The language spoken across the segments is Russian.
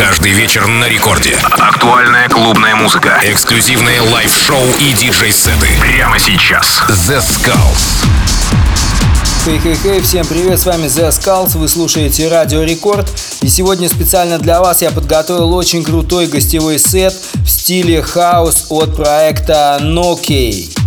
Каждый вечер на рекорде. Актуальная клубная музыка. Эксклюзивные live-шоу и диджей-сеты. Прямо сейчас. Zeskullz. Хей-хей-хей, всем привет, с вами Zeskullz, вы слушаете Радио Рекорд. И сегодня специально для вас я подготовил очень крутой гостевой сет в стиле хаус от проекта NOCUI.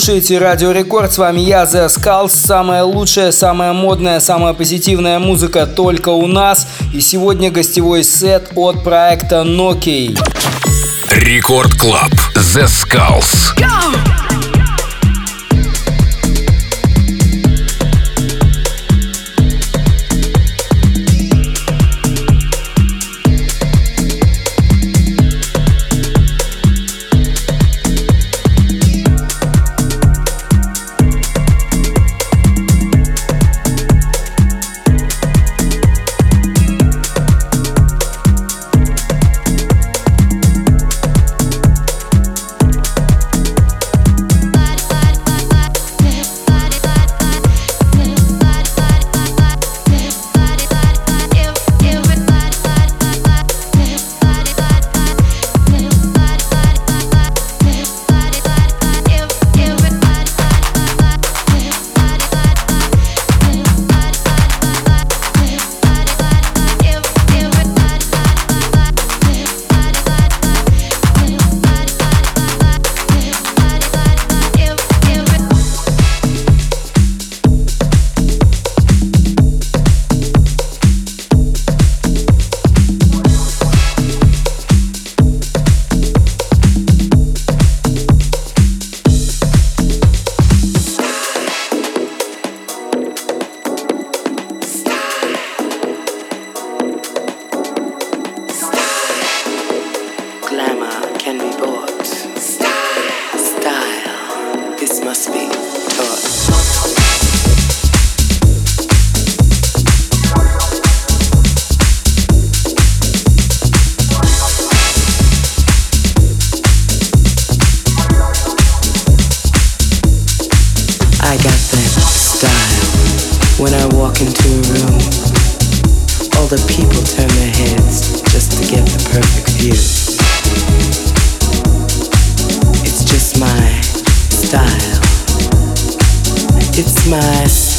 Слушаете Радио Рекорд, с вами я, Zeskullz. Самая лучшая, самая модная, самая позитивная музыка только у нас. И сегодня гостевой сет от проекта NOCUI. Record Club. Zeskullz. Go!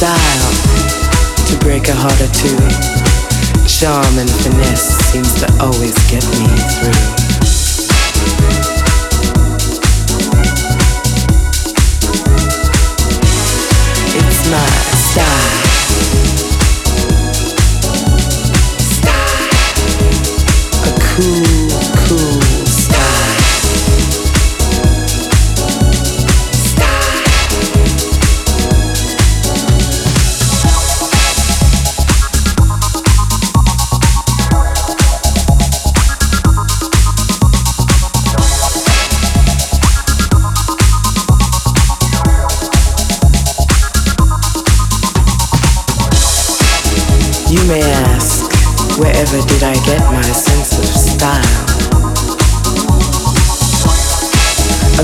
style to break a heart or two. Charm and finesse seems to always get me through.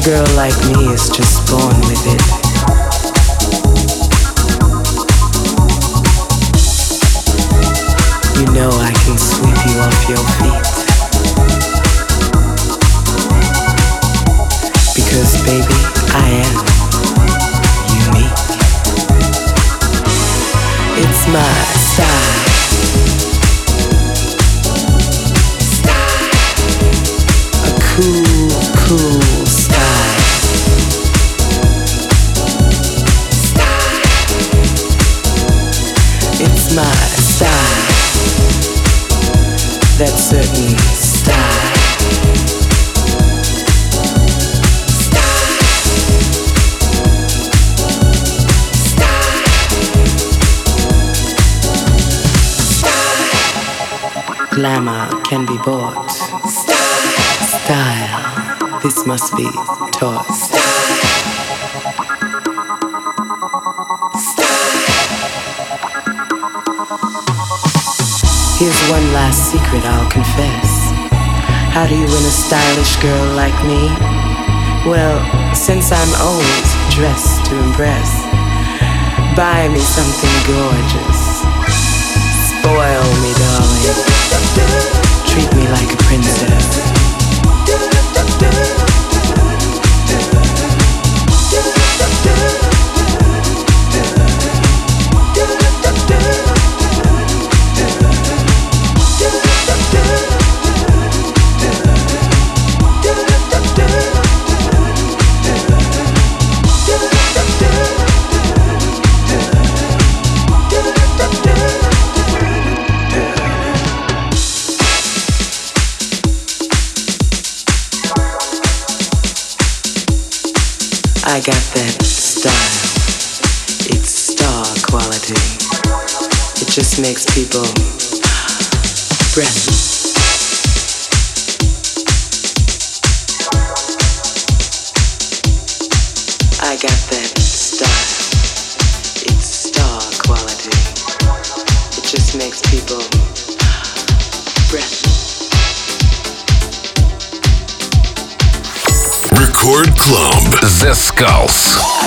girl like me is just born with it. You know I can sweep you off your feet. Because baby, I am unique. It's my style. style. A cool, cool must be taught. Here's one last secret I'll confess. How do you win a stylish girl like me? Well, since I'm always dressed to impress, buy me something gorgeous. Spoil me, darling. Treat me like a princess. just makes people breathless. I got that style. It's star quality. It just makes people breathless. Record Club The Skulls.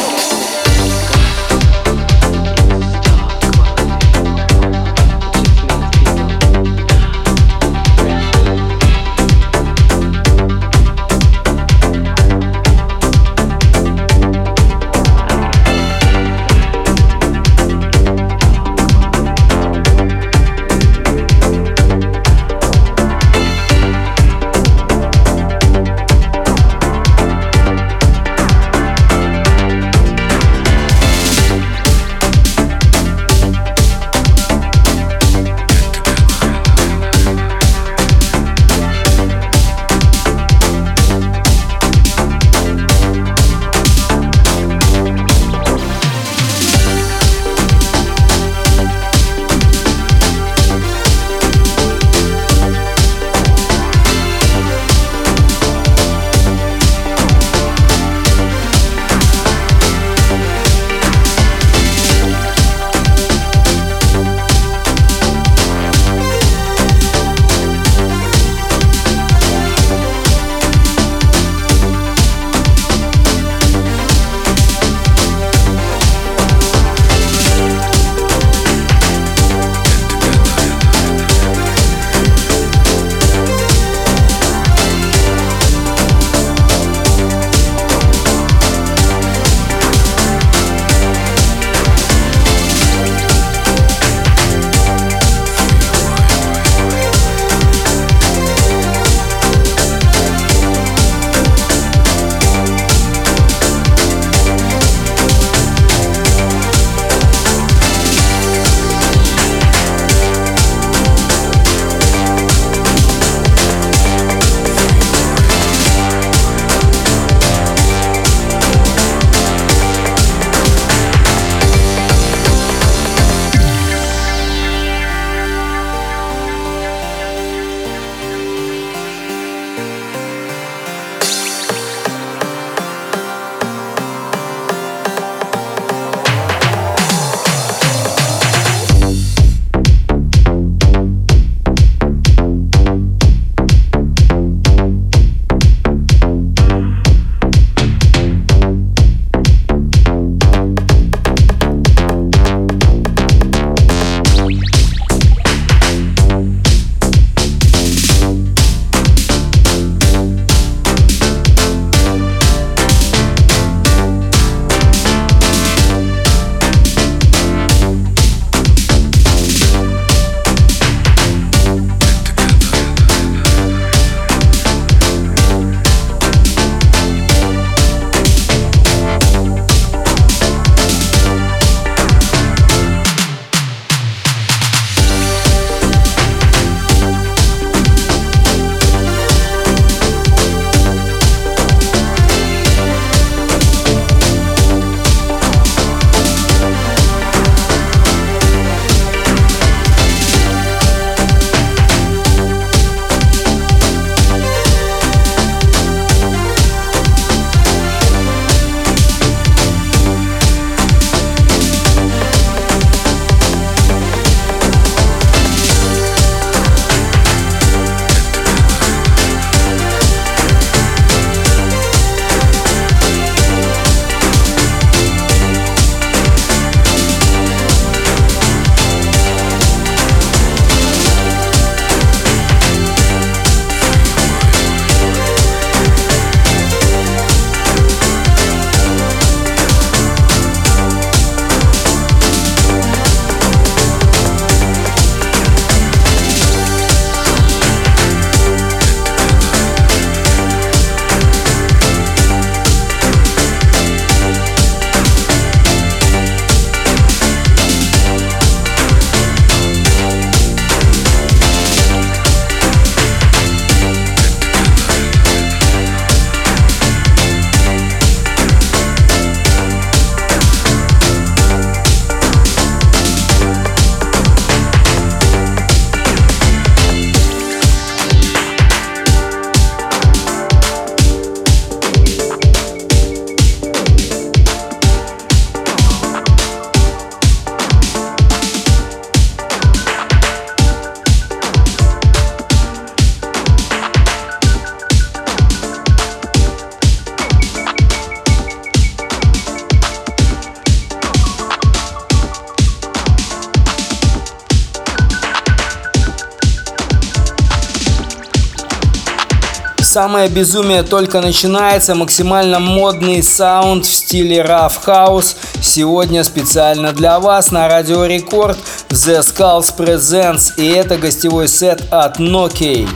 Самое безумие только начинается, максимально модный саунд в стиле Rough House. Сегодня специально для вас на Радио Рекорд The Skulls Presents и это гостевой сет от Nokia.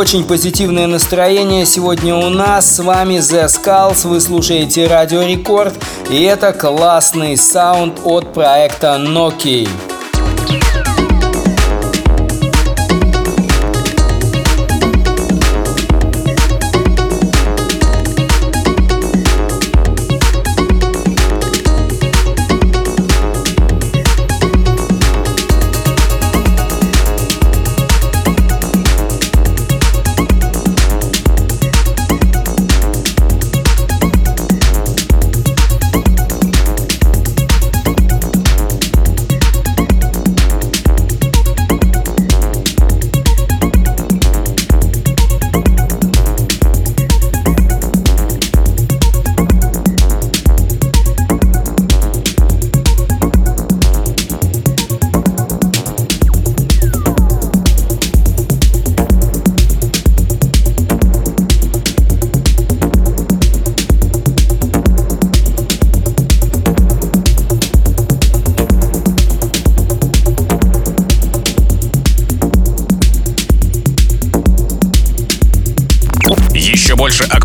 Очень позитивное настроение сегодня у нас. С вами The Skulls, вы слушаете Радио Рекорд, и это классный саунд от проекта Nokia.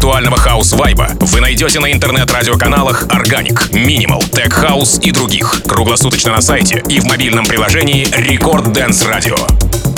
Актуального хаус-вайба вы найдете на интернет-радиоканалах Organic, Minimal, Tech House и других. Круглосуточно на сайте и в мобильном приложении Record Dance Radio.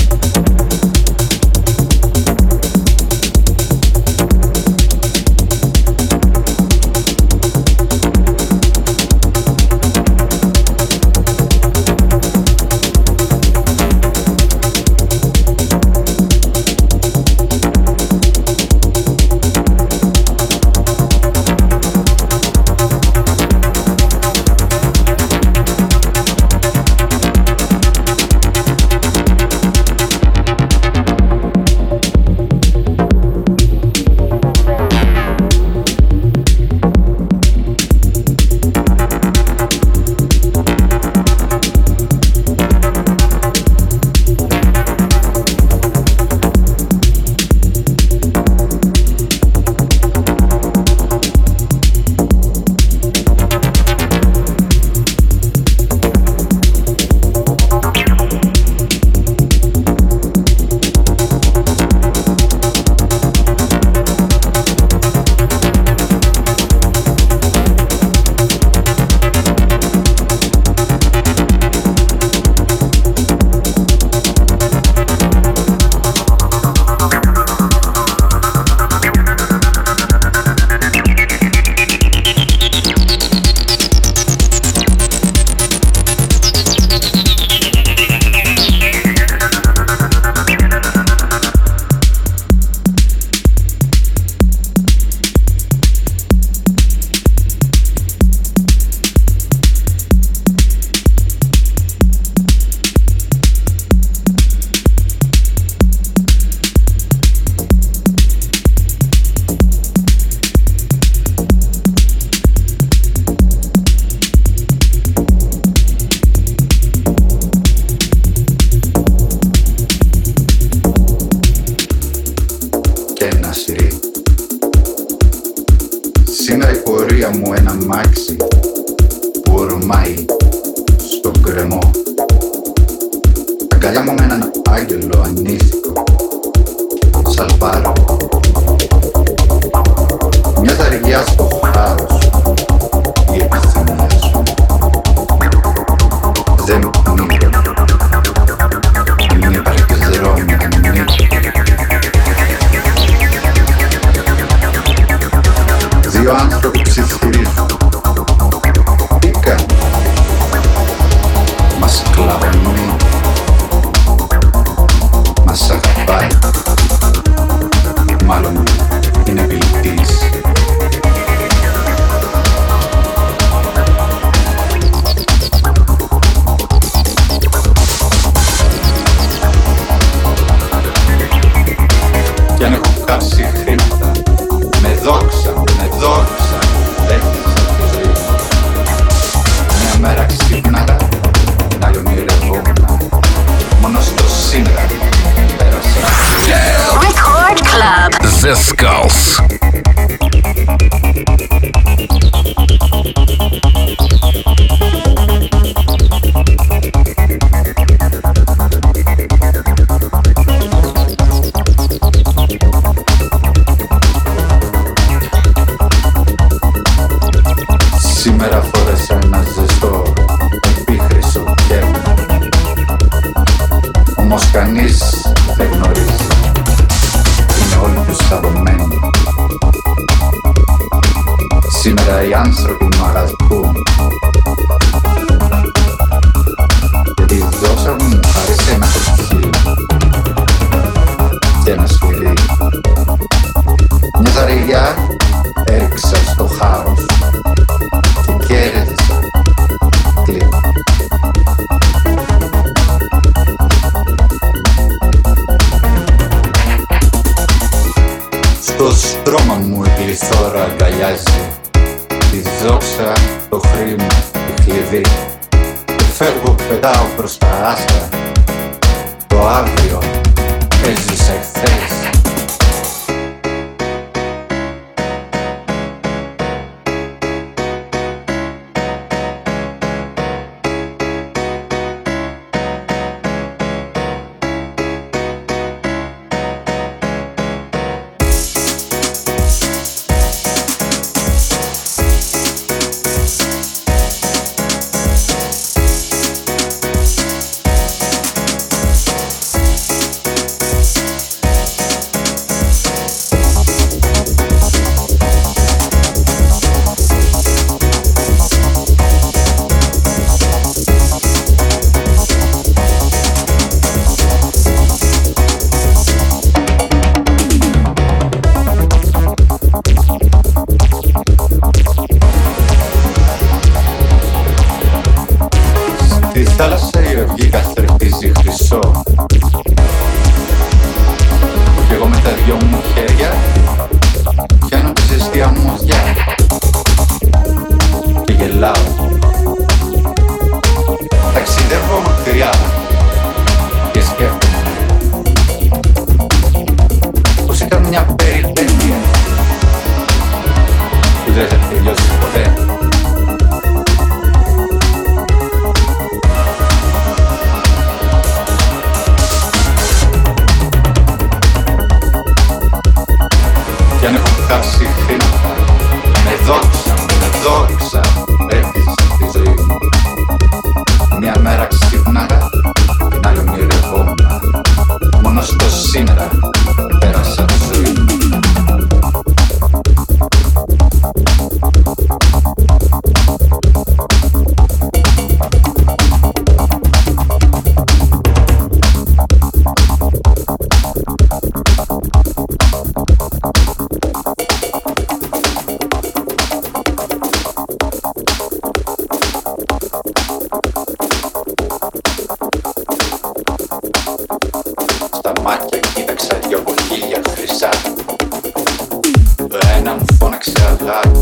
that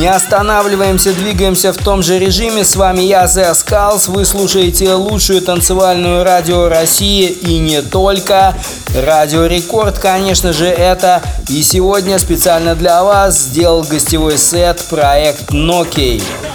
Не останавливаемся, двигаемся в том же режиме. С вами я, The Skulls. Вы слушаете лучшую танцевальную радио России и не только. Радио Рекорд, конечно же, это. И сегодня специально для вас сделал гостевой сет проект Nokia.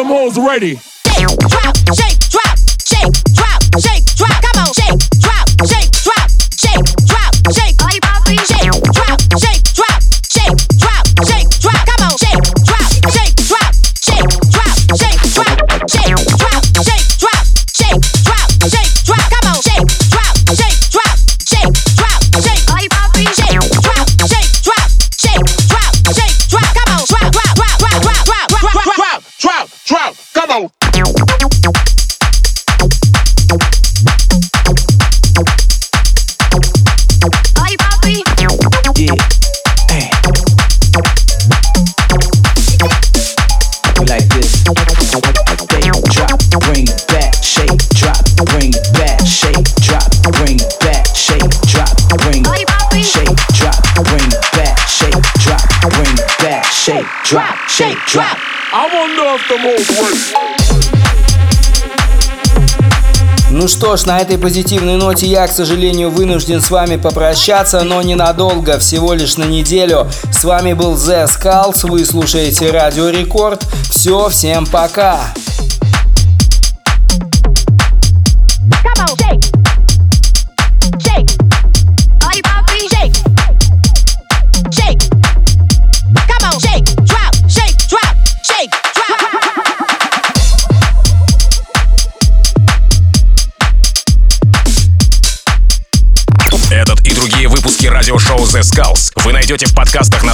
them hoes ready. Drop, shake. Drop. I wonder if the ready. Ну что ж, на этой позитивной ноте я, к сожалению, вынужден с вами попрощаться, но ненадолго, всего лишь на неделю. С вами был The Skulls, вы слушаете Радио Рекорд. Все, всем пока!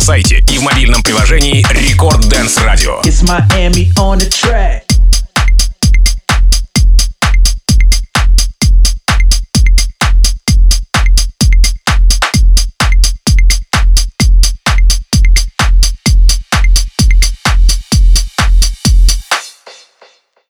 Сайте и в мобильном приложении Record Dance Radio. It's Miami on the track.